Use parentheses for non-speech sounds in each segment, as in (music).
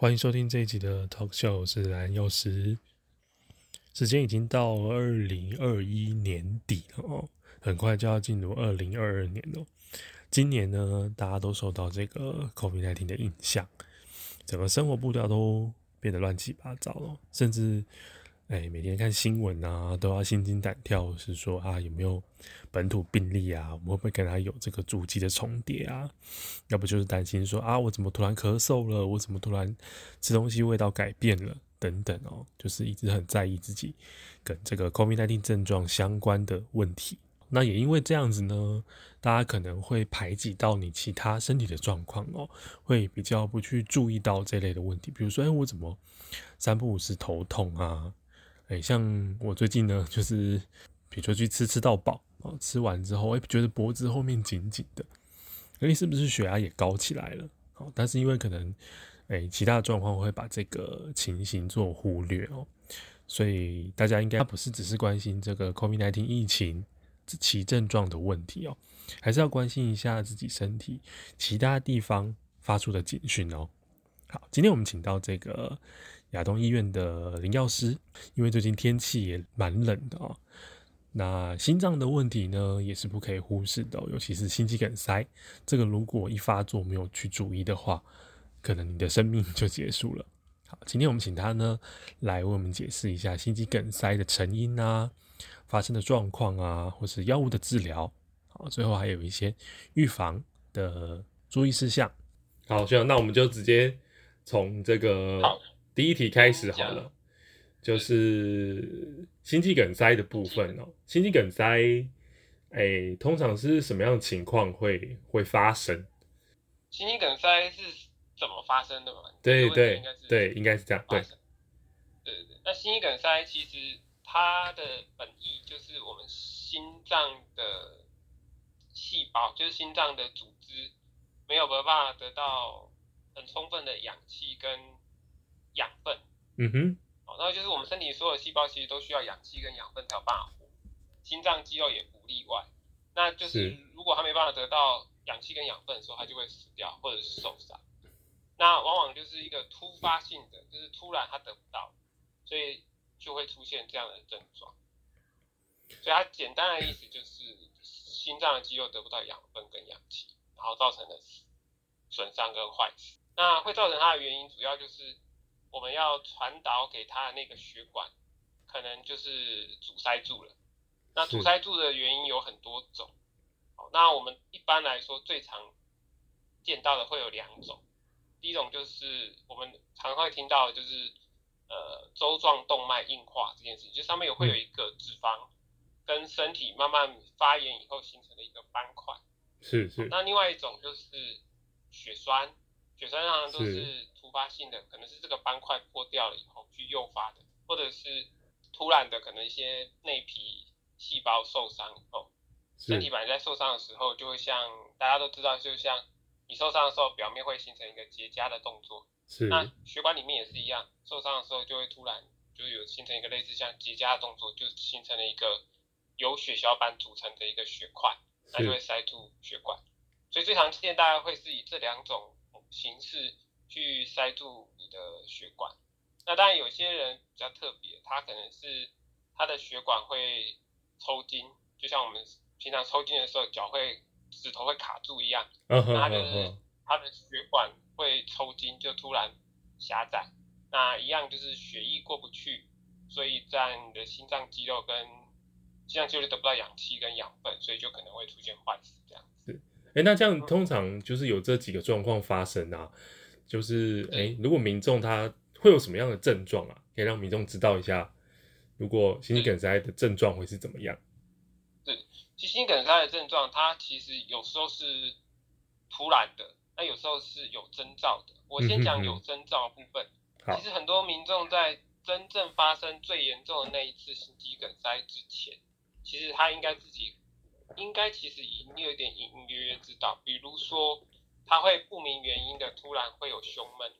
欢迎收听这一集的 Talk Show，我是蓝药师。时间已经到二零二一年底了哦，很快就要进入二零二二年了。今年呢，大家都受到这个 COVID-19 的影响，整个生活步调都变得乱七八糟了，甚至。哎，每天看新闻啊，都要心惊胆跳，是说啊有没有本土病例啊？我们会不会跟他有这个足迹的重叠啊？要不就是担心说啊，我怎么突然咳嗽了？我怎么突然吃东西味道改变了？等等哦，就是一直很在意自己跟这个 COVID-19 症状相关的问题。那也因为这样子呢，大家可能会排挤到你其他身体的状况哦，会比较不去注意到这类的问题。比如说，哎，我怎么三不五时头痛啊？哎，像我最近呢，就是比如说去吃吃到饱啊，吃完之后，哎，觉得脖子后面紧紧的，哎，是不是血压也高起来了？好，但是因为可能哎，其他的状况会把这个情形做忽略哦，所以大家应该不是只是关心这个 COVID-19 疫情其症状的问题哦，还是要关心一下自己身体其他地方发出的警讯哦。好，今天我们请到这个。亚东医院的林药师，因为最近天气也蛮冷的啊，那心脏的问题呢也是不可以忽视的，尤其是心肌梗塞，这个如果一发作没有去注意的话，可能你的生命就结束了。好，今天我们请他呢来为我们解释一下心肌梗塞的成因啊、发生的状况啊，或是药物的治疗，好，最后还有一些预防的注意事项。好，这样那我们就直接从这个。第一题开始好了，就是心肌梗塞的部分哦。心肌梗塞，哎，通常是什么样的情况会会发生？心肌梗塞是怎么发生的嘛？对对对，应该是这样。对对对，那心肌梗塞其实它的本意就是我们心脏的细胞，就是心脏的组织没有办法得到很充分的氧气跟。养分，嗯哼，好，那就是我们身体所有细胞其实都需要氧气跟养分才有办法活，心脏肌肉也不例外。那就是如果它没办法得到氧气跟养分的时候，它就会死掉或者是受伤。那往往就是一个突发性的，就是突然它得不到，所以就会出现这样的症状。所以它简单的意思就是心脏的肌肉得不到养分跟氧气，然后造成的损伤跟坏死。那会造成它的原因主要就是。我们要传导给他的那个血管，可能就是阻塞住了。那阻塞住的原因有很多种。好，那我们一般来说最常见到的会有两种。第一种就是我们常会听到，就是呃周状动脉硬化这件事情，就上面有会有一个脂肪跟身体慢慢发炎以后形成的一个斑块。是是。那另外一种就是血栓，血栓常常都是。突发性的可能是这个斑块破掉了以后去诱发的，或者是突然的可能一些内皮细胞受伤以后，身体本来在受伤的时候就会像大家都知道，就像你受伤的时候表面会形成一个结痂的动作，是。那血管里面也是一样，受伤的时候就会突然就有形成一个类似像结痂的动作，就形成了一个由血小板组成的一个血块，那就会塞住血管，所以最常见大家会是以这两种形式。去塞住你的血管，那当然有些人比较特别，他可能是他的血管会抽筋，就像我们平常抽筋的时候脚会指头会卡住一样，那他就是他的血管会抽筋，就突然狭窄，那一样就是血液过不去，所以在你的心脏肌肉跟心脏肌肉得不到氧气跟养分，所以就可能会出现坏死这样子。哎，那这样通常就是有这几个状况发生啊。就是哎，如果民众他会有什么样的症状啊？可以让民众知道一下，如果心肌梗塞的症状会是怎么样？对，其实心肌梗塞的症状，它其实有时候是突然的，那有时候是有征兆的。我先讲有征兆部分。其实很多民众在真正发生最严重的那一次心肌梗塞之前，其实他应该自己应该其实已经有点隐隐约约知道，比如说。他会不明原因的突然会有胸闷，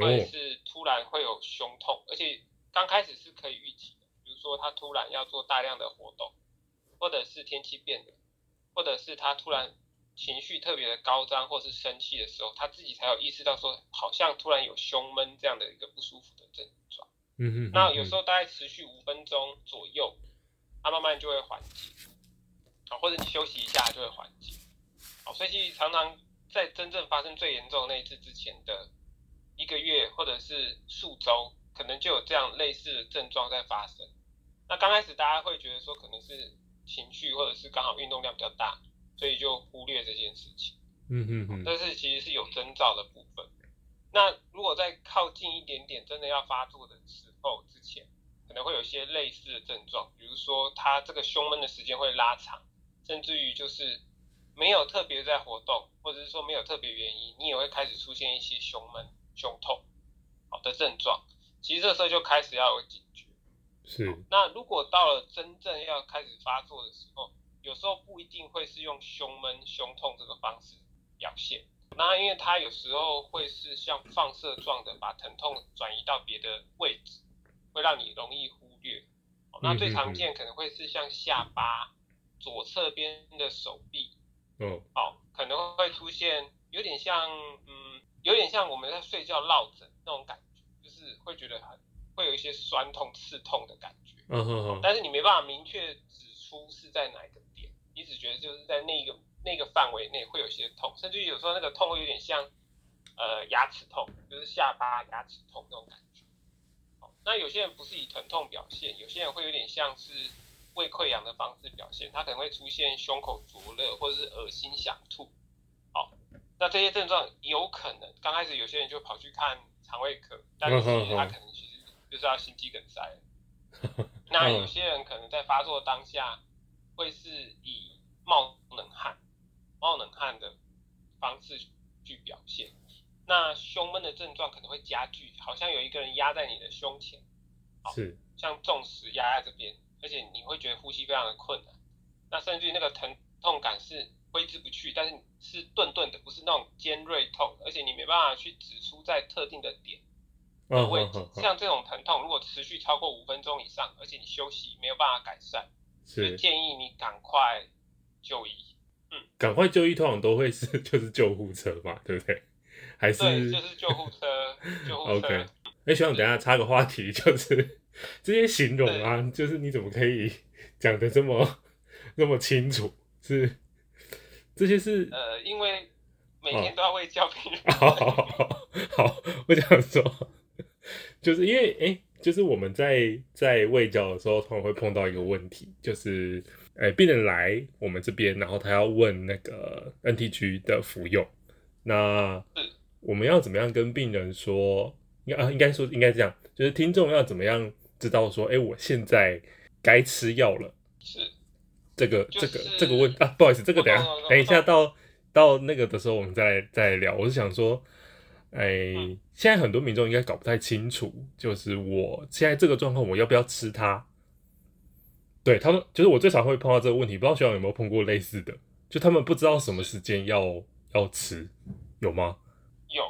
或者是突然会有胸痛，而且刚开始是可以预期的。比如说他突然要做大量的活动，或者是天气变冷，或者是他突然情绪特别的高涨或是生气的时候，他自己才有意识到说，好像突然有胸闷这样的一个不舒服的症状。嗯哼，那有时候大概持续五分钟左右，它慢慢就会缓解，啊，或者你休息一下就会缓解。好，所以其实常常在真正发生最严重的那一次之前的一个月或者是数周，可能就有这样类似的症状在发生。那刚开始大家会觉得说可能是情绪或者是刚好运动量比较大，所以就忽略这件事情。嗯嗯嗯，但是其实是有征兆的部分。那如果再靠近一点点，真的要发作的时候之前，可能会有一些类似的症状，比如说他这个胸闷的时间会拉长，甚至于就是没有特别在活动，或者是说没有特别原因，你也会开始出现一些胸闷、胸痛好的症状。其实这时候就开始要有警觉。是，那如果到了真正要开始发作的时候，有时候不一定会是用胸闷、胸痛这个方式表现。那因为它有时候会是像放射状的，把疼痛转移到别的位置，会让你容易忽略。那最常见可能会是像下巴、左侧边的手臂，嗯，好，可能会出现有点像，嗯，有点像我们在睡觉落枕那种感觉，就是会觉得很会有一些酸痛、刺痛的感觉。嗯哼哼，但是你没办法明确指出是在哪个点，你只觉得就是在那个那个范围内会有些痛，甚至有时候那个痛会有点像呃牙齿痛，就是下巴牙齿痛那种感觉。好，那有些人不是以疼痛表现，有些人会有点像是胃溃疡的方式表现，他可能会出现胸口灼热或者是恶心想吐。好，那这些症状有可能刚开始有些人就跑去看肠胃科，但是其实他可能其实就是要心肌梗塞。(laughs) 那有些人可能在发作当下，会是以冒冷汗、冒冷汗的方式去表现。那胸闷的症状可能会加剧，好像有一个人压在你的胸前，是，像重石压在这边，而且你会觉得呼吸非常的困难。那甚至于那个疼痛感是挥之不去，但是是顿顿的，不是那种尖锐痛，而且你没办法去指出在特定的点。的位置，像这种疼痛，如果持续超过五分钟以上，而且你休息没有办法改善，是建议你赶快就医。嗯，赶快就医通常都会是 (laughs) 就是救护车嘛，对不对？还是对，就是救护车，救护车。(laughs) OK，哎，学长，等下插个话题，就是这些形容啊，就是你怎么可以讲的这么那么清楚？是这些是呃，因为每年都要为教病人。好好好，好，我想说。就是因为哎，就是我们在在喂教的时候，通常会碰到一个问题，就是哎，病人来我们这边，然后他要问那个 NTG 的服用，那我们要怎么样跟病人说？应该啊，应该说应该这样，就是听众要怎么样知道说，哎，我现在该吃药了？是这个这个这个问啊，不好意思，这个等下等一下到到那个的时候，我们再再聊。我是想说。哎，现在很多民众应该搞不太清楚，就是我现在这个状况，我要不要吃它？对他们，就是我最常会碰到这个问题，不知道学长有没有碰过类似的？就他们不知道什么时间要要吃，有吗？有，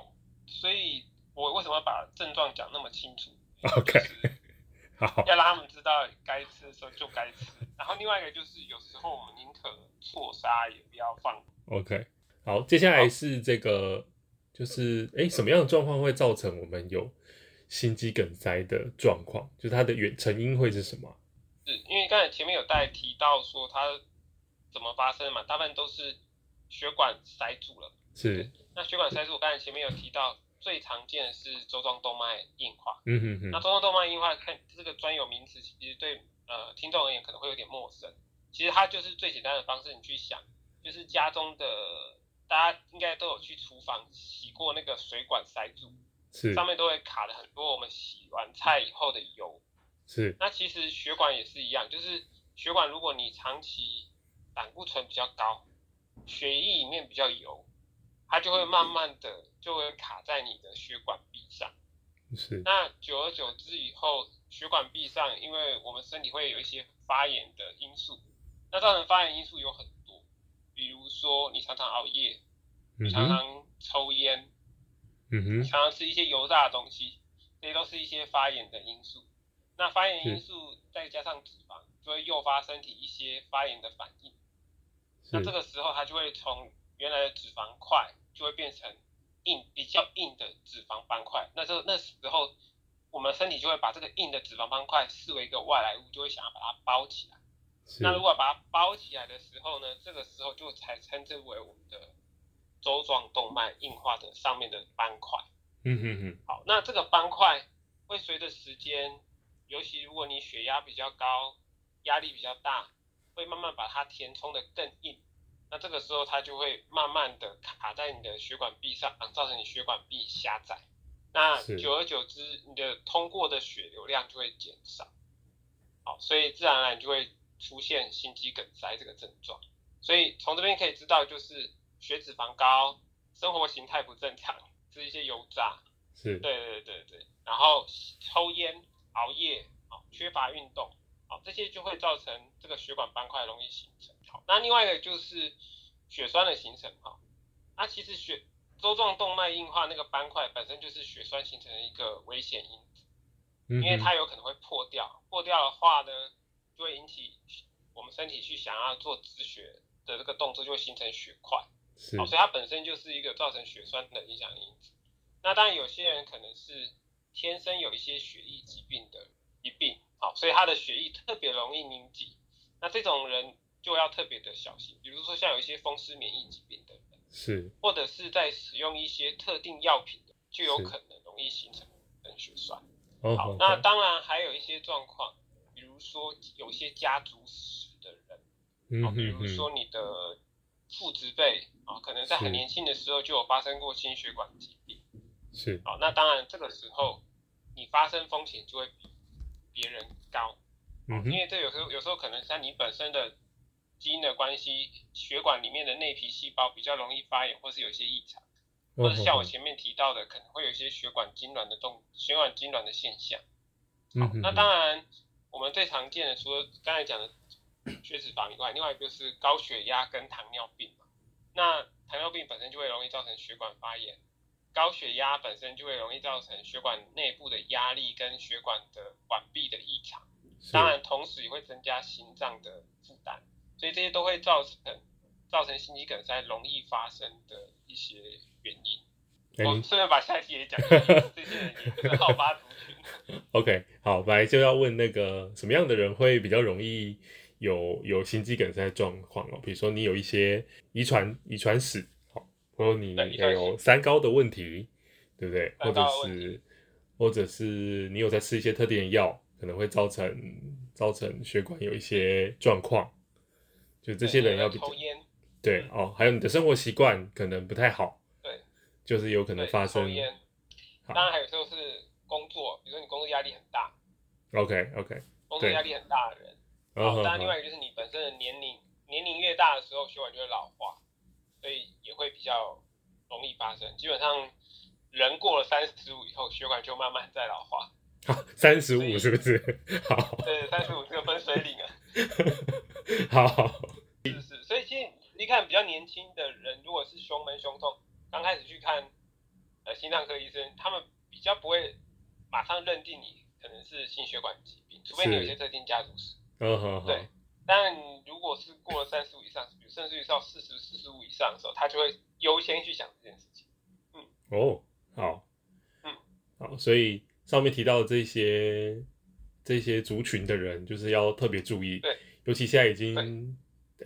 所以我为什么要把症状讲那么清楚？OK，好，要让他们知道该吃的时候就该吃。然后另外一个就是，有时候我们宁可错杀也不要放。OK，好，接下来是这个。就是哎，什么样的状况会造成我们有心肌梗塞的状况？就是它的原成因会是什么？是因为刚才前面有带提到说它怎么发生嘛，大部分都是血管塞住了。是。那血管塞住，刚才前面有提到最常见的是周状动脉硬化。嗯哼哼。那周状动脉硬化，看这个专有名词，其实对呃听众而言可能会有点陌生。其实它就是最简单的方式，你去想，就是家中的。大家应该都有去厨房洗过那个水管塞住，是上面都会卡了很多我们洗完菜以后的油，是。那其实血管也是一样，就是血管如果你长期胆固醇比较高，血液里面比较油，它就会慢慢的就会卡在你的血管壁上，是。那久而久之以后，血管壁上，因为我们身体会有一些发炎的因素，那造成发炎因素有很多。比如说，你常常熬夜，你常常抽烟，嗯哼，常常吃一些油炸的东西，这些都是一些发炎的因素。那发炎因素再加上脂肪，就会诱发身体一些发炎的反应。那这个时候，它就会从原来的脂肪块就会变成硬比较硬的脂肪斑块。那这那时候我们身体就会把这个硬的脂肪斑块视为一个外来物，就会想要把它包起来。那如果把它包起来的时候呢，这个时候就才称之为我们的周状动脉硬化的上面的斑块。嗯哼哼。好，那这个斑块会随着时间，尤其如果你血压比较高、压力比较大，会慢慢把它填充的更硬。那这个时候它就会慢慢的卡在你的血管壁上，造成你血管壁狭窄。那久而久之，你的通过的血流量就会减少。好，所以自然而然就会。出现心肌梗塞这个症状，所以从这边可以知道，就是血脂肪高、生活形态不正常，吃一些油炸，是对对对对，然后抽烟、熬夜，好，缺乏运动，好，这些就会造成这个血管斑块容易形成。好，那另外一个就是血栓的形成，哈，那其实血周状动脉硬化那个斑块本身就是血栓形成的一个危险因子，因为它有可能会破掉，破掉的话呢。就会引起我们身体去想要做止血的这个动作，就会形成血块，好，所以它本身就是一个造成血栓的影响因子。那当然有些人可能是天生有一些血液疾病的疾病，好，所以他的血液特别容易凝集，那这种人就要特别的小心。比如说像有一些风湿免疫疾病的人，是，或者是在使用一些特定药品的，就有可能容易形成血栓。好，那当然还有一些状况。比如说有些家族史的人，啊，比如说你的父执辈啊，可能在很年轻的时候就有发生过心血管疾病，是，好，那当然这个时候你发生风险就会比别人高，嗯，因为这有时候有时候可能像你本身的基因的关系，血管里面的内皮细胞比较容易发炎，或是有些异常，或者像我前面提到的，可能会有一些血管痉挛的动，血管痉挛的现象，好，那当然。我们最常见的，除了刚才讲的血脂肪以外，另外一个是高血压跟糖尿病嘛。那糖尿病本身就会容易造成血管发炎，高血压本身就会容易造成血管内部的压力跟血管的管壁的异常，当然同时也会增加心脏的负担，所以这些都会造成造成心肌梗塞容易发生的一些原因。我顺便把下一题也讲，这些人也是好发族群。(laughs) OK，好，本来就要问那个什么样的人会比较容易有有心肌梗塞状况哦？比如说你有一些遗传遗传史，好，或者你有三高的问题，对不对？或者是或者是你有在吃一些特定的药，可能会造成造成血管有一些状况，就这些人要比抽烟，对哦，还有你的生活习惯可能不太好。对就是有可能发生，当然还有时候是工作，比如说你工作压力很大，OK OK，工作压力很大的人，然后当然另外一个就是你本身的年龄，年龄越大的时候血管就会老化，所以也会比较容易发生。基本上人过了三十五以后，血管就慢慢在老化。(laughs) 三十五是不是？(laughs) 好，对，三十五这个分水岭啊。(laughs) (laughs) 好，是是，所以其实你看比较年轻的人，如果是胸闷胸痛。刚开始去看，呃，心脏科医生，他们比较不会马上认定你可能是心血管疾病，除非你有一些特定家族史。嗯哼。对，但如果是过了三十五以上，甚至于到四十四十五以上的时候，他就会优先去想这件事情。嗯。哦，好。嗯。好，所以上面提到的这些这些族群的人，就是要特别注意。对。尤其现在已经，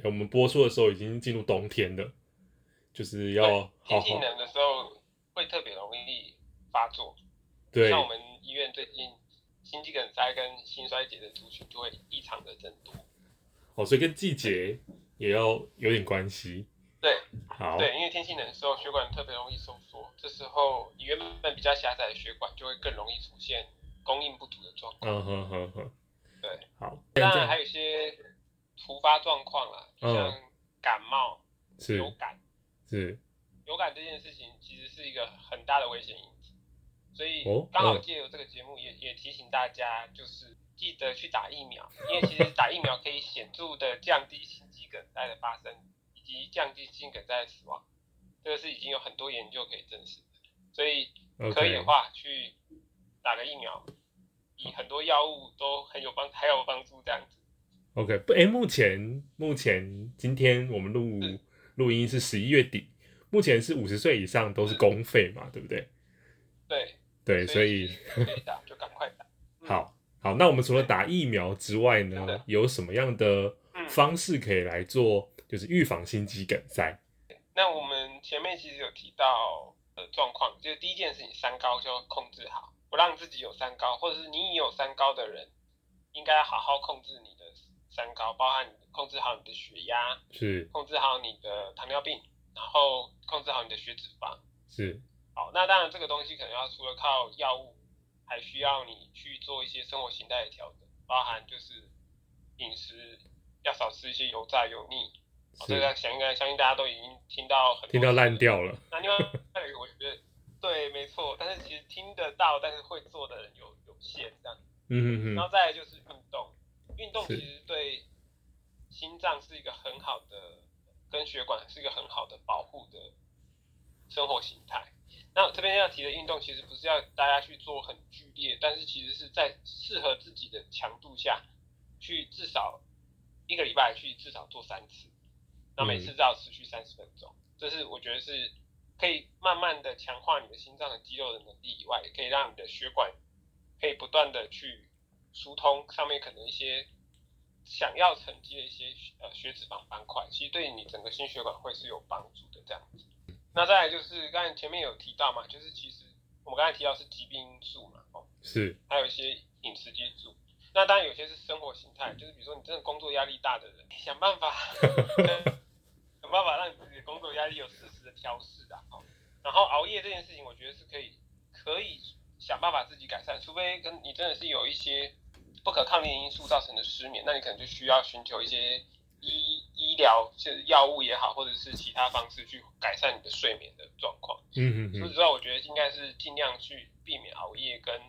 我们播出的时候已经进入冬天了。就是要天气冷的时候会特别容易发作，对，像我们医院最近心肌梗塞跟心衰竭的族群就会异常的增多。哦，所以跟季节也要有点关系。对，好，对，因为天气冷的时候血管特别容易收缩，这时候你原本比较狭窄的血管就会更容易出现供应不足的状况。嗯哼哼哼，对，好，当然还有一些突发状况啦，像感冒、流感。是，流感这件事情其实是一个很大的危险因子，所以刚好借由这个节目也也提醒大家，就是记得去打疫苗，因为其实打疫苗可以显著的降低心肌梗塞的发生，以及降低心梗塞的死亡，这个是已经有很多研究可以证实的，所以可以的话去打个疫苗，以很多药物都很有帮还有帮助这样子。OK，不，哎，目前目前今天我们录。录音是十一月底，目前是五十岁以上都是公费嘛，对不对？对对，所以 (laughs) 可以打就赶快打。嗯好好，那我们除了打疫苗之外呢，有什么样的嗯方式可以来做，就是预防心肌梗塞？那我们前面其实有提到的状况，就是第一件事情，三高就要控制好，不让自己有三高，或者是你已有三高的人，应该好好控制你的三高，包含你控制好你的血压，是控制好你的糖尿病，然后控制好你的血脂肪。是，好，那当然这个东西可能要除了靠药物，还需要你去做一些生活形态的调整，包含就是饮食要少吃一些油炸油腻。好这是个想应该相信大家都已经听到很多听到烂。掉了。那另外还有一个，我觉得对，没错，但是其实听得到，但是会做的人有有限，这样。嗯嗯嗯，然后再来就是运动，运动其实对心脏是一个很好的，跟血管是一个很好的保护的生活形态。那这边要提的运动，其实不是要大家去做很剧烈，但是其实是在适合自己的强度下，去至少一个礼拜去至少做三次，那每次至少持续三十分钟，这是我觉得是可以慢慢的强化你的心脏的肌肉的能力以外，也可以让你的血管可以不断的去疏通上面可能一些想要沉积的一些呃血脂肪斑块，其实对你整个心血管会是有帮助的这样子。那再来就是刚才前面有提到嘛，就是其实我们刚才提到是疾病因素嘛，哦，是还有一些饮食因素。那当然有些是生活形态，就是比如说你真的工作压力大的人，想办法 (laughs) 想办法让你自己的工作压力有适时的调试啊。哦，然后熬夜这件事情，我觉得是可以可以想办法自己改善，除非跟你真的是有一些不可抗力因素造成的失眠，那你可能就需要寻求一些医医疗，就是药物也好，或者是其他方式去改善你的睡眠的状况。嗯哼哼，说实话，我觉得应该是尽量去避免熬夜跟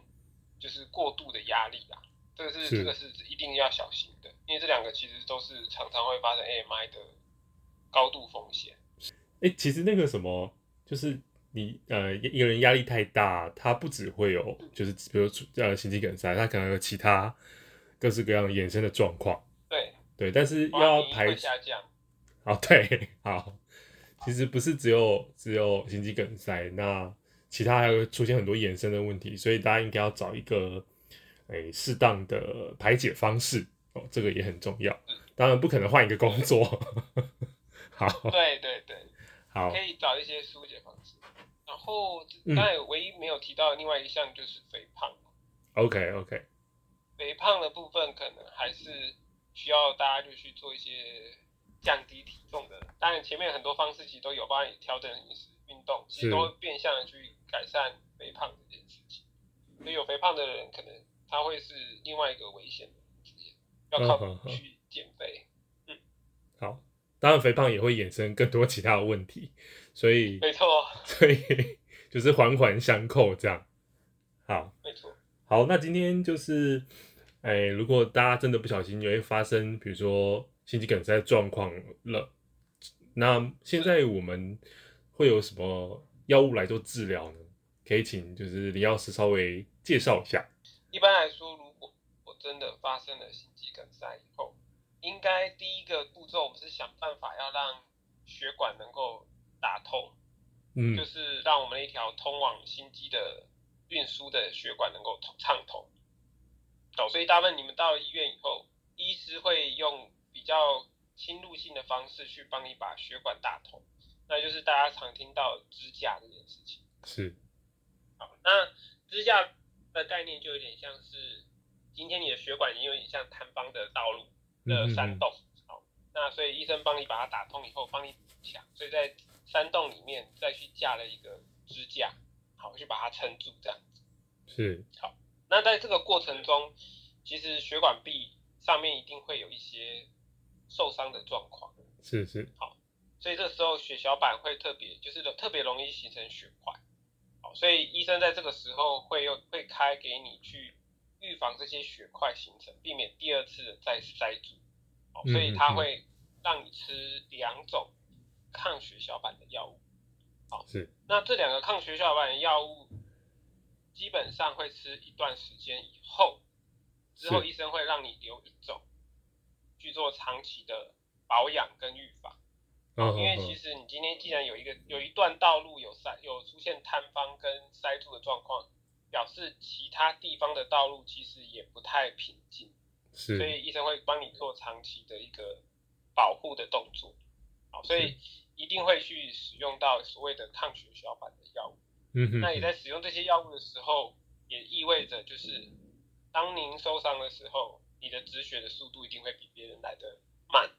就是过度的压力啦。这个是是这个是一定要小心的，因为这两个其实都是常常会发生 AMI 的高度风险。哎、其实那个什么，就是你呃一个人压力太大，他不只会有就是比如呃心肌梗塞，他可能有其他各式各样衍生的状况。对，对，但是要排下降。哦，(laughs) 对，好，其实不是只有只有心肌梗塞，那其他还会出现很多衍生的问题，所以大家应该要找一个诶适当的排解方式哦，这个也很重要。当然不可能换一个工作。好，对对对，(laughs) 好可，以找一些疏解方式。然后嗯刚才唯一没有提到的另外一项就是肥胖。OK OK，肥胖的部分可能还是需要大家就去做一些降低体重的。当然前面很多方式其实都有，帮你调整饮食、运动，其是实都变相的去改善肥胖这件事情。所以有肥胖的人，可能他会是另外一个危险的职业，要靠去减肥。好，当然肥胖也会衍生更多其他的问题，所以没错，所以 (laughs) 就是环环相扣这样。好，没错。好，那今天就是，哎，如果大家真的不小心，也会发生，比如说心肌梗塞的状况了，那现在我们会有什么药物来做治疗呢？可以请就是李药师稍微介绍一下。一般来说，如果我真的发生了心肌梗塞以后，应该第一个步骤我们是想办法要让血管能够打通。嗯就，是让我们那一条通往心肌的运输的血管能够通畅通。哦，所以大部分你们到了医院以后，医师会用比较侵入性的方式去帮你把血管打通，那就是大家常听到支架这件事情。是，好，那支架的概念就有点像是今天你的血管已经有点像摊方的道路的山洞，好，那所以医生帮你把它打通以后，帮你补强，所以在山洞里面再去架了一个支架，好，去把它撑住这样子。是，好那在这个过程中，其实血管壁上面一定会有一些受伤的状况，是是，好所以这时候血小板会特别就是特别容易形成血块，好，所以医生在这个时候会又会开给你去预防这些血块形成，避免第二次的再塞住，好，所以他会让你吃两种抗血小板的药物，好，是，那这两个抗血小板的药物基本上会吃一段时间以后，之后是。医生会让你留一种去做长期的保养跟预防。嗯因为其实你今天既然有一个有一段道路有塞有出现塌方跟塞住的状况，表示其他地方的道路其实也不太平静，所，以医生会帮你做长期的一个保护的动作。好，所以一定会去使用到所谓的抗血小板的药物。嗯哼那你在使用这些药物的时候，也意味着就是当您受伤的时候，你的止血的速度一定会比别人来的慢，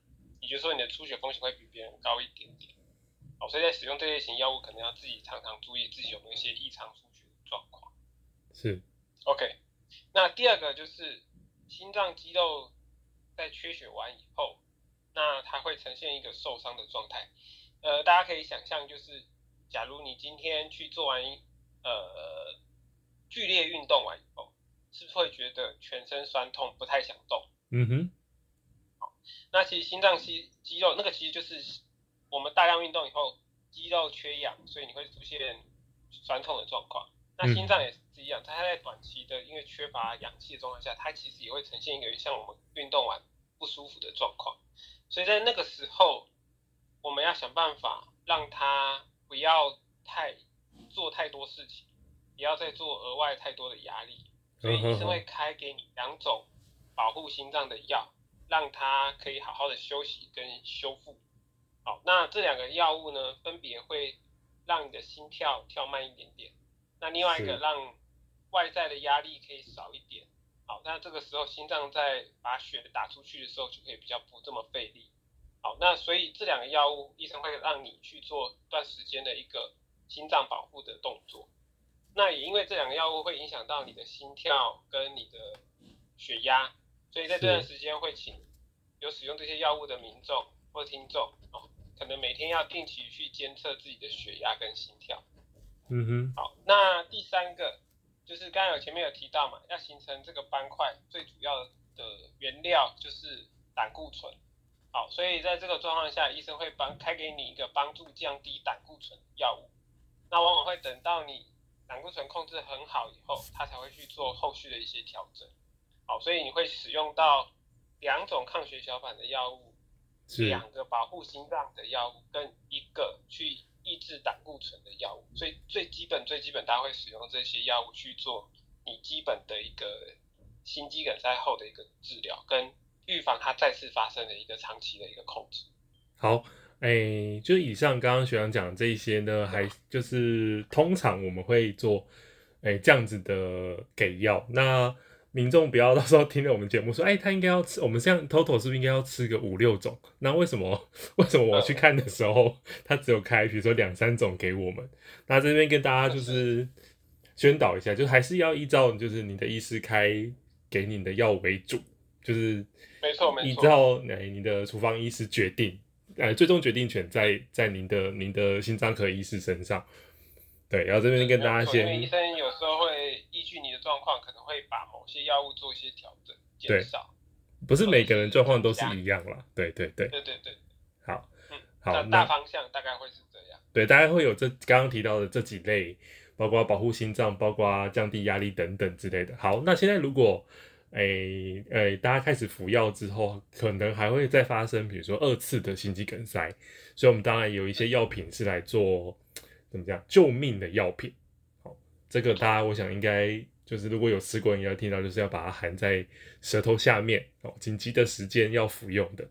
也就是说你的出血风险会比别人高一点点。好，所以在使用这类型药物，可能要自己常常注意自己有没有一些异常出血的状况。是，OK，那第二个就是心脏肌肉在缺血完以后，那它会呈现一个受伤的状态。呃，大家可以想象，就是假如你今天去做完呃剧烈运动完以后，是不是会觉得全身酸痛，不太想动？嗯哼，好那其实心脏肌肌肉那个其实就是我们大量运动以后肌肉缺氧，所以你会出现酸痛的状况。那心脏也是一样，它在短期的因为缺乏氧气的状况下，它其实也会呈现一个像我们运动完不舒服的状况。所以在那个时候，我们要想办法让它不要太做太多事情，不要再做额外太多的压力。所以医生会开给你两种保护心脏的药，让它可以好好的休息跟修复。好，那这两个药物呢，分别会让你的心跳跳慢一点点，那另外一个让外在的压力可以少一点。好，那这个时候心脏在把血打出去的时候，就可以比较不这么费力。好，那所以这两个药物，医生会让你去做一段时间的一个心脏保护的动作。那也因为这两个药物会影响到你的心跳跟你的血压，所以在这段时间会请有使用这些药物的民众或听众哦，可能每天要定期去监测自己的血压跟心跳。嗯哼，好，那第三个就是刚才有前面有提到嘛，要形成这个斑块，最主要的原料就是胆固醇。好，所以在这个状况下，医生会帮开给你一个帮助降低胆固醇的药物。那往往会等到你胆固醇控制很好以后，他才会去做后续的一些调整。好，所以你会使用到两种抗血小板的药物，是，两个保护心脏的药物，跟一个去抑制胆固醇的药物。所以最基本最基本，大家会使用这些药物去做你基本的一个心肌梗塞后的一个治疗，跟预防它再次发生的一个长期的一个控制。好，哎、就是以上刚刚学长讲的这一些呢，还就是通常我们会做，哎、这样子的给药。那民众不要到时候听了我们节目说，哎、他应该要吃，我们这样 total 是不是应该要吃个五六种？那为什么 (laughs) 为什么我去看的时候，他只有开比如说两三种给我们？那这边跟大家就是宣导一下，就还是要依照就是你的医师开给你的药为主，就是没错没错依照哎你的处方医师决定，呃，最终决定权在在您的您的心脏科医师身上。对，然后这边跟大家没错因为医先生有时候会依据你的状况，可能会把某些药物做一些调整、对减少。不是每个人状况都是一样啦，对对对，对对对，好，嗯，好那那大方向大概会是这样。对，大概会有这刚刚提到的这几类，包括保护心脏，包括降低压力等等之类的。好，那现在如果诶诶、大家开始服药之后，可能还会再发生，比如说二次的心肌梗塞，所以我们当然有一些药品是来做怎么讲救命的药品。好，这个大家我想应该就是如果有吃过，应该听到就是要把它含在舌头下面哦，紧急的时间要服用的。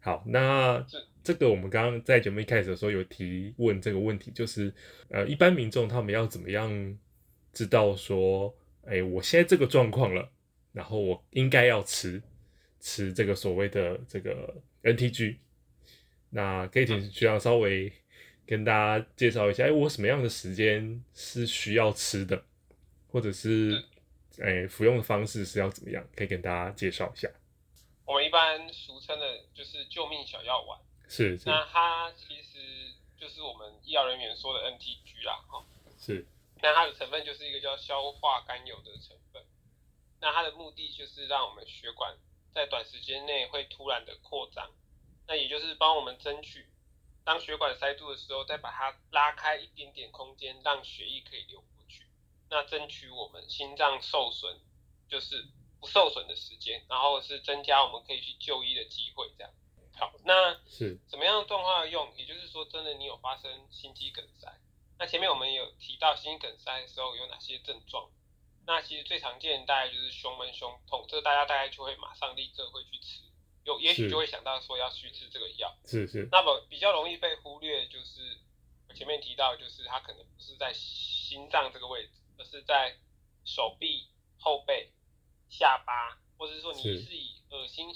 好，那是这个我们刚刚在节目一开始的时候有提问这个问题，就是呃，一般民众他们要怎么样知道说，哎，我现在这个状况了，然后我应该要吃吃这个所谓的这个 NTG。那可以请学长稍微跟大家介绍一下，哎，我什么样的时间是需要吃的，或者是哎服用的方式是要怎么样，可以跟大家介绍一下。我们一般俗称的就是救命小药丸。是是那它其实就是我们医疗人员说的 NTG 啦，哈。是，那它的成分就是一个叫消化甘油的成分。那它的目的就是让我们血管在短时间内会突然的扩张，那也就是帮我们争取，当血管塞住的时候，再把它拉开一点点空间，让血液可以流过去。那争取我们心脏受损，就是不受损的时间，然后是增加我们可以去就医的机会，这样。好，那是怎么样状况要用？也就是说，真的你有发生心肌梗塞，那前面我们有提到心肌梗塞的时候有哪些症状？那其实最常见大概就是胸闷、胸痛，这个大家大概就会马上立刻会去吃，有也许就会想到说要去吃这个药。是是。那么比较容易被忽略就是我前面提到，就是它可能不是在心脏这个位置，而是在手臂、后背、下巴，或者是说你是以恶心、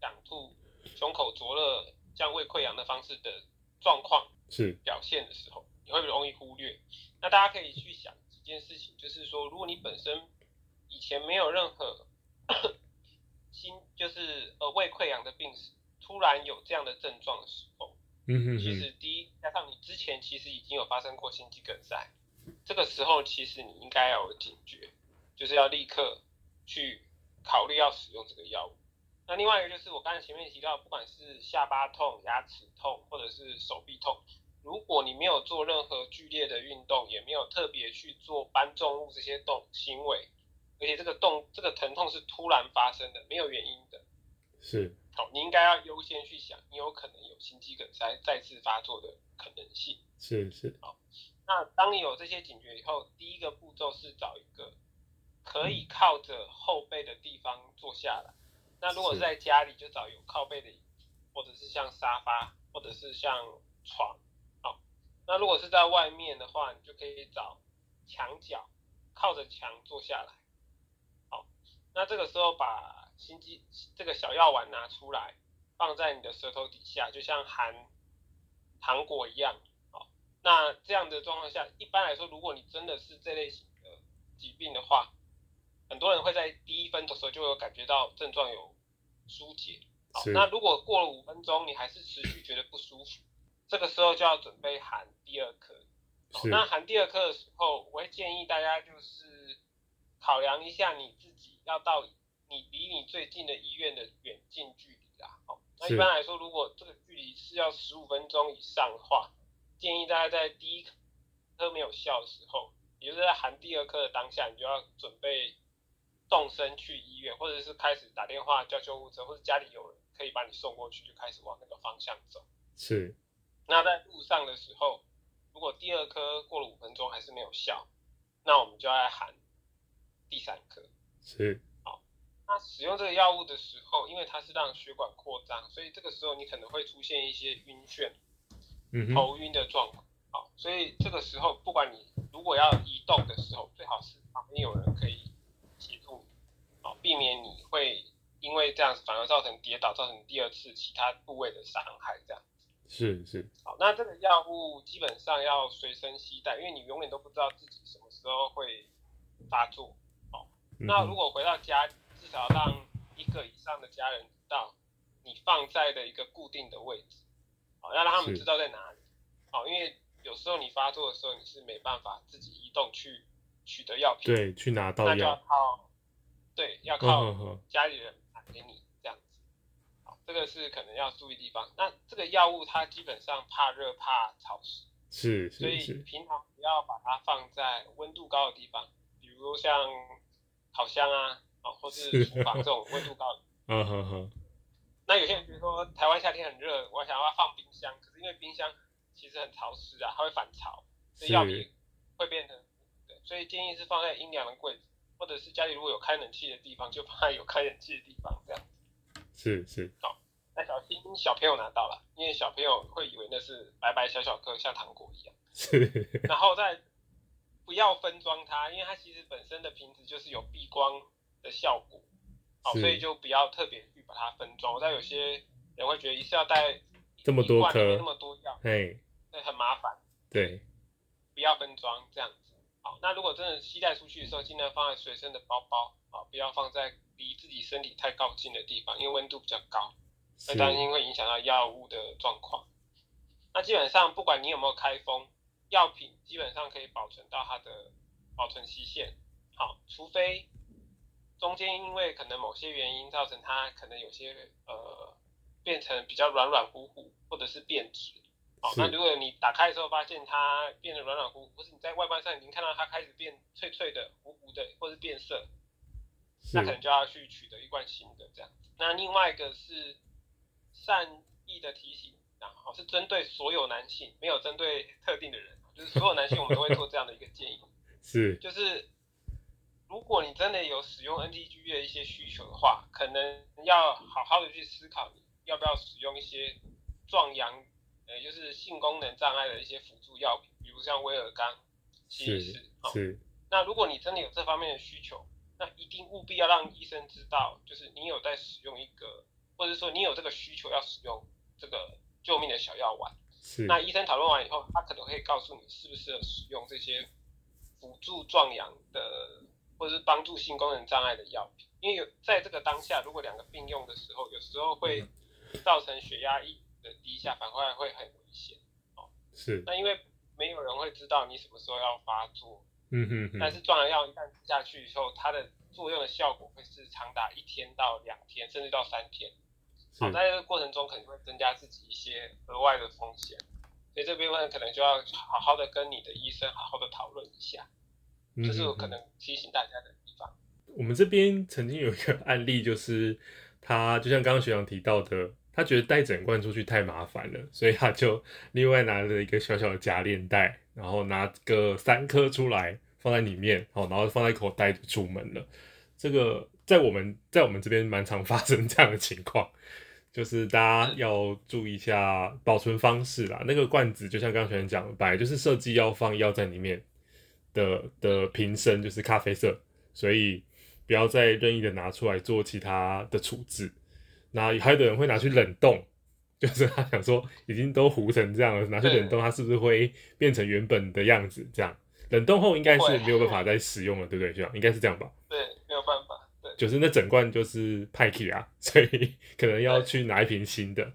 想吐。胸口灼热、像胃溃疡的方式的状况是表现的时候，你会容易忽略。那大家可以去想几件事情，就是说，如果你本身以前没有任何心，就是呃胃溃疡的病史，突然有这样的症状的时候，嗯哼，其实第一加上你之前其实已经有发生过心肌梗塞，这个时候其实你应该要有警觉，就是要立刻去考虑要使用这个药物。那另外一个就是我刚才前面提到，不管是下巴痛、牙齿痛，或者是手臂痛，如果你没有做任何剧烈的运动，也没有特别去做搬重物这些动行为，而且这个动这个疼痛是突然发生的，没有原因的，是好，你应该要优先去想，你有可能有心肌梗塞再次发作的可能性。是是好，那当你有这些警觉以后，第一个步骤是找一个可以靠着后背的地方坐下来。那如果是在家里，就找有靠背的椅子，或者是像沙发，或者是像床，好。那如果是在外面的话，你就可以找墙角，靠着墙坐下来，好。那这个时候把心肌这个小药丸拿出来，放在你的舌头底下，就像含糖果一样，好。那这样的状况下，一般来说，如果你真的是这类型的疾病的话，很多人会在第一分的时候就有感觉到症状有疏解，好，那如果过了五分钟你还是持续觉得不舒服，这个时候就要准备含第二颗。那含第二颗的时候，我会建议大家就是考量一下你自己要到你离你最近的医院的远近距离啦。好，那一般来说，如果这个距离是要十五分钟以上的话，建议大家在第一颗没有效的时候，也就是在含第二颗的当下，你就要准备。动身去医院，或者是开始打电话叫救护车，或者家里有人可以把你送过去，就开始往那个方向走。是。那在路上的时候，如果第二颗过了五分钟还是没有效，那我们就要喊第三颗。是。好，那使用这个药物的时候，因为它是让血管扩张，所以这个时候你可能会出现一些晕眩、头晕的状况。好，所以这个时候不管你如果要移动的时候，最好是旁边有人可以协助你。好，避免你会因为这样子反而造成跌倒，造成第二次其他部位的伤害，这样。是是。好，那这个药物基本上要随身携带，因为你永远都不知道自己什么时候会发作。好，那如果回到家，至少让一个以上的家人知道你放在的一个固定的位置，好，要让他们知道在哪里。好，因为有时候你发作的时候，你是没办法自己移动去取得药品，对，去拿到药。那就要靠。对，要靠家里人买给你这样子，好，这个是可能要注意地方。那这个药物它基本上怕热怕潮湿，是，所以平常不要把它放在温度高的地方，比如像烤箱啊，啊，或是厨房这种温度高的。(laughs) 嗯哼哼。那有些人比如说台湾夏天很热，我想要放冰箱，可是因为冰箱其实很潮湿啊，它会反潮，所以药品会变成，对，所以建议是放在阴凉的柜子。或者是家里如果有开冷气的地方，就放在有开冷气的地方，这样子是是。好，那小心小朋友拿到了，因为小朋友会以为那是白白小小颗，像糖果一样。是。然后再不要分装它，因为它其实本身的瓶子就是有避光的效果，好，所以就不要特别去把它分装。我知道有些人会觉得一次要带这么多颗，那么多药，哎，对，很麻烦。对，不要分装这样子。好，那如果真的携带出去的时候，尽量放在随身的包包，啊，不要放在离自己身体太靠近的地方，因为温度比较高，会担心会影响到药物的状况。那基本上不管你有没有开封，药品基本上可以保存到它的保存期限。好，除非中间因为可能某些原因造成它可能有些呃变成比较软软乎乎，或者是变质。好，那如果你打开的时候发现它变得软软乎乎，或是你在外观上已经看到它开始变脆脆的、糊糊的，或是变色，那可能就要去取得一罐新的这样。那另外一个是善意的提醒，然后是针对所有男性，没有针对特定的人，就是所有男性我们都会做这样的一个建议，(laughs) 是，就是如果你真的有使用 NTG 的一些需求的话，可能要好好的去思考你要不要使用一些壮阳，呃，就是性功能障碍的一些辅助药品，比如像威尔刚、西是哦是，那如果你真的有这方面的需求，那一定务必要让医生知道，就是你有在使用一个，或者说你有这个需求要使用这个救命的小药丸。是，那医生讨论完以后，他可能会告诉你适不适合使用这些辅助壮阳的，或者是帮助性功能障碍的药品。因为有在这个当下，如果两个并用的时候，有时候会造成血压一的低下，反过来会很危险。哦是，那因为没有人会知道你什么时候要发作，嗯哼哼，但是壮阳药一旦吃下去以后，它的作用的效果会是长达一天到两天，甚至到三天。好，在这个过程中可能会增加自己一些额外的风险，所以这部分可能就要好好的跟你的医生好好的讨论一下，嗯这是我可能提醒大家的地方。我们这边曾经有一个案例，就是他就像刚刚学长提到的，他觉得带整罐出去太麻烦了，所以他就另外拿了一个小小的夹链袋，然后拿个三颗出来放在里面，好，然后放在口袋就出门了。这个在我们在我们这边蛮常发生这样的情况，就是大家要注意一下保存方式啦。那个罐子就像刚刚学长讲的，本来就是设计要放药在里面的的瓶身就是咖啡色，所以不要再任意的拿出来做其他的处置。那还有的人会拿去冷冻，就是他想说已经都糊成这样了，拿去冷冻它是不是会变成原本的样子？这样冷冻后应该是没有办法再使用了，对不对？这样应该是这样吧？对，没有办法，对，就是那整罐就是派 k 啊，所以 (laughs) 可能要去拿一瓶新的。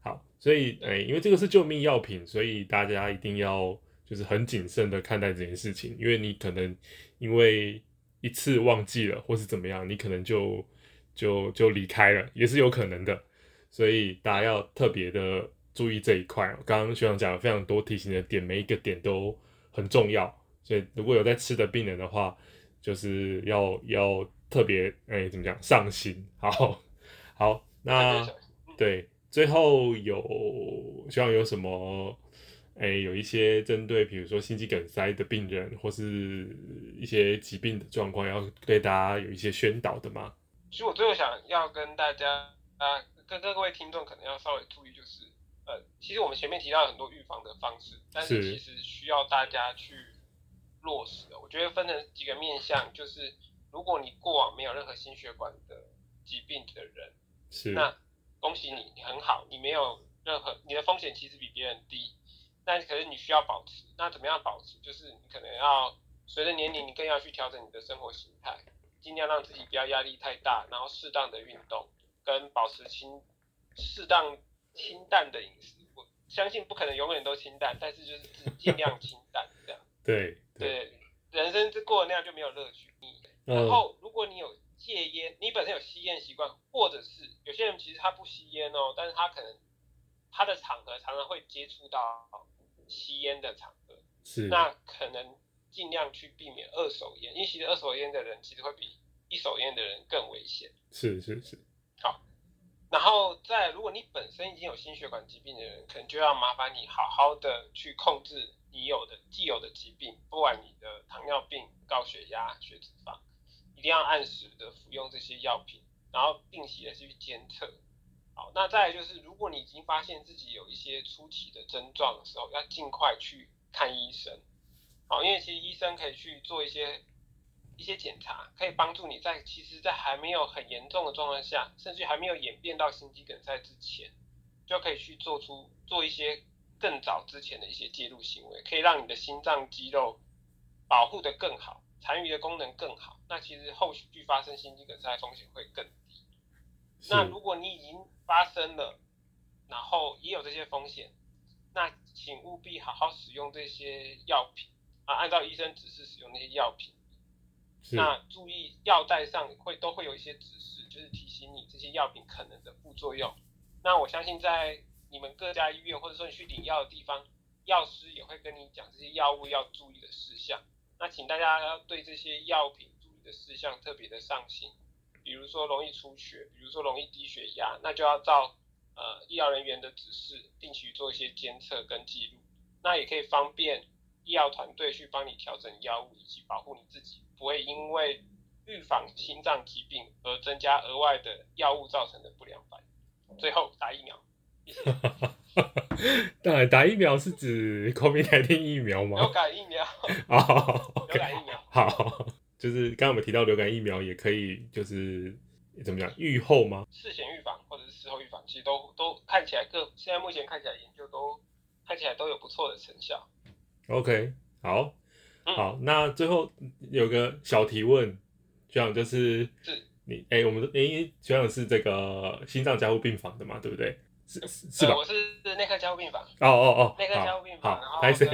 好，所以哎、因为这个是救命药品，所以大家一定要就是很谨慎的看待这件事情，因为你可能因为一次忘记了，或是怎么样，你可能就就就离开了，也是有可能的。所以大家要特别的注意这一块。刚刚学长讲了非常多提醒的点，每一个点都很重要。所以如果有在吃的病人的话，就是要要特别哎、怎么讲上心。好，(laughs) 好，那对，最后有希望有什么，哎、有一些针对比如说心肌梗塞的病人，或是一些疾病的状况，要对大家有一些宣导的吗？其实我最后想要跟大家啊，跟跟各位听众可能要稍微注意，就是呃，其实我们前面提到很多预防的方式，但是是其实需要大家去落实的。我觉得分成几个面向，就是如果你过往没有任何心血管的疾病的人，是，那恭喜你，你很好，你没有任何你的风险其实比别人低，但可是你需要保持。那怎么样保持？就是你可能要随着年龄，你更要去调整你的生活形态，尽量让自己不要压力太大，然后适当的运动，跟保持清适当清淡的饮食。我相信不可能永远都清淡，但是就是尽尽量清淡这样。(laughs) 对对，对，人生过得那样就没有乐趣。你然嗯，后，如果你有戒烟，你本身有吸烟习惯，或者是有些人其实他不吸烟哦，但是他可能他的场合常常会接触到吸烟的场合，是，那可能尽量去避免二手烟，因为其实二手烟的人其实会比一手烟的人更危险。是是是，好然后再，如果你本身已经有心血管疾病的人，可能就要麻烦你好好的去控制你有的既有的疾病，不管你的糖尿病、高血压、血脂肪，一定要按时的服用这些药品，然后定期的去监测。好，那再就是，如果你已经发现自己有一些初期的症状的时候，要尽快去看医生。好，因为其实医生可以去做一些一些检查，可以帮助你在其实，在还没有很严重的状况下，甚至还没有演变到心肌梗塞之前，就可以去做出做一些更早之前的一些介入行为，可以让你的心脏肌肉保护的更好，残余的功能更好。那其实后续发生心肌梗塞风险会更低。那如果你已经发生了，然后也有这些风险，那请务必好好使用这些药品啊，按照医生指示使用那些药品。是那注意药袋上会都会有一些指示，就是提醒你这些药品可能的副作用。那我相信在你们各家医院或者说你去领药的地方，药师也会跟你讲这些药物要注意的事项。那请大家要对这些药品的事项特别的上心，比如说容易出血，比如说容易低血压，那就要照呃医疗人员的指示，定期做一些监测跟记录。那也可以方便医疗团队去帮你调整药物，以及保护你自己，不会因为预防心脏疾病而增加额外的药物造成的不良反应。最后打疫苗，谢谢。(laughs) 打打疫苗是指 COVID-19 疫苗吗？流感疫苗，(laughs) 哦流感疫苗，好，就是刚刚我们提到流感疫苗也可以，就是怎么讲预后吗？事前预防或者是事后预防，其实都都看起来各现在目前看起来研究都看起来都有不错的成效。OK，好，嗯好，那最后有个小提问，学长就是是你，哎、我们的哎、学长是这个心脏加护病房的嘛，对不对？是是是吧呃？我是内科加护病房，哦哦哦，内科加护病房，然好，后？跟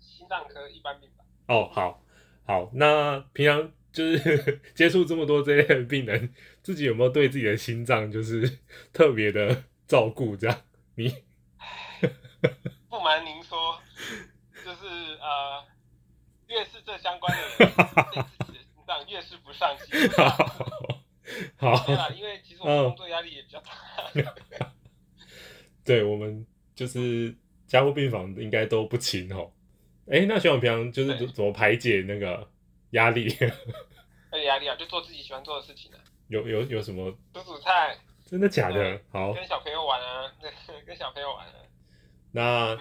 心脏科一般病房。哦，好，好，那平常就是 (laughs) 接触这么多这类的病人，自己有没有对自己的心脏就是 (laughs) 特别的照顾？这样，你 (laughs) 不瞒您说，就是呃，越是这相关的人，对自己的心脏越是不上心。好，对啦，因为其实我们工作压力也比较大。对我们就是加护病房应该都不轻哦。哎，那学长平常就是对怎么排解那个压力？(laughs) 压力啊，就做自己喜欢做的事情啊，有有有什么？煮煮菜，真的假的？好，跟小朋友玩啊，对，跟小朋友玩啊。那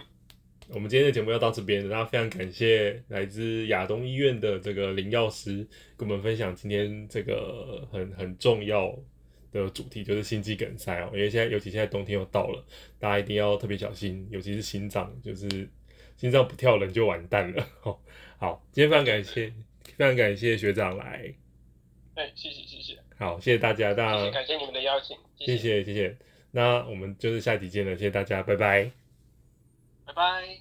我们今天的节目要到这边，那非常感谢来自亚东医院的这个林药师跟我们分享今天这个很很重要的主题，就是心肌梗塞哦。因为现在尤其现在冬天又到了，大家一定要特别小心，尤其是心脏，就是心脏不跳人就完蛋了。(laughs) 哦，好，今天非常感谢，非常感谢学长来，哎，谢谢谢谢，好，谢谢大家，大谢谢，家感谢你们的邀请，谢谢谢谢，那我们就是下集见了，谢谢大家，拜拜。拜拜。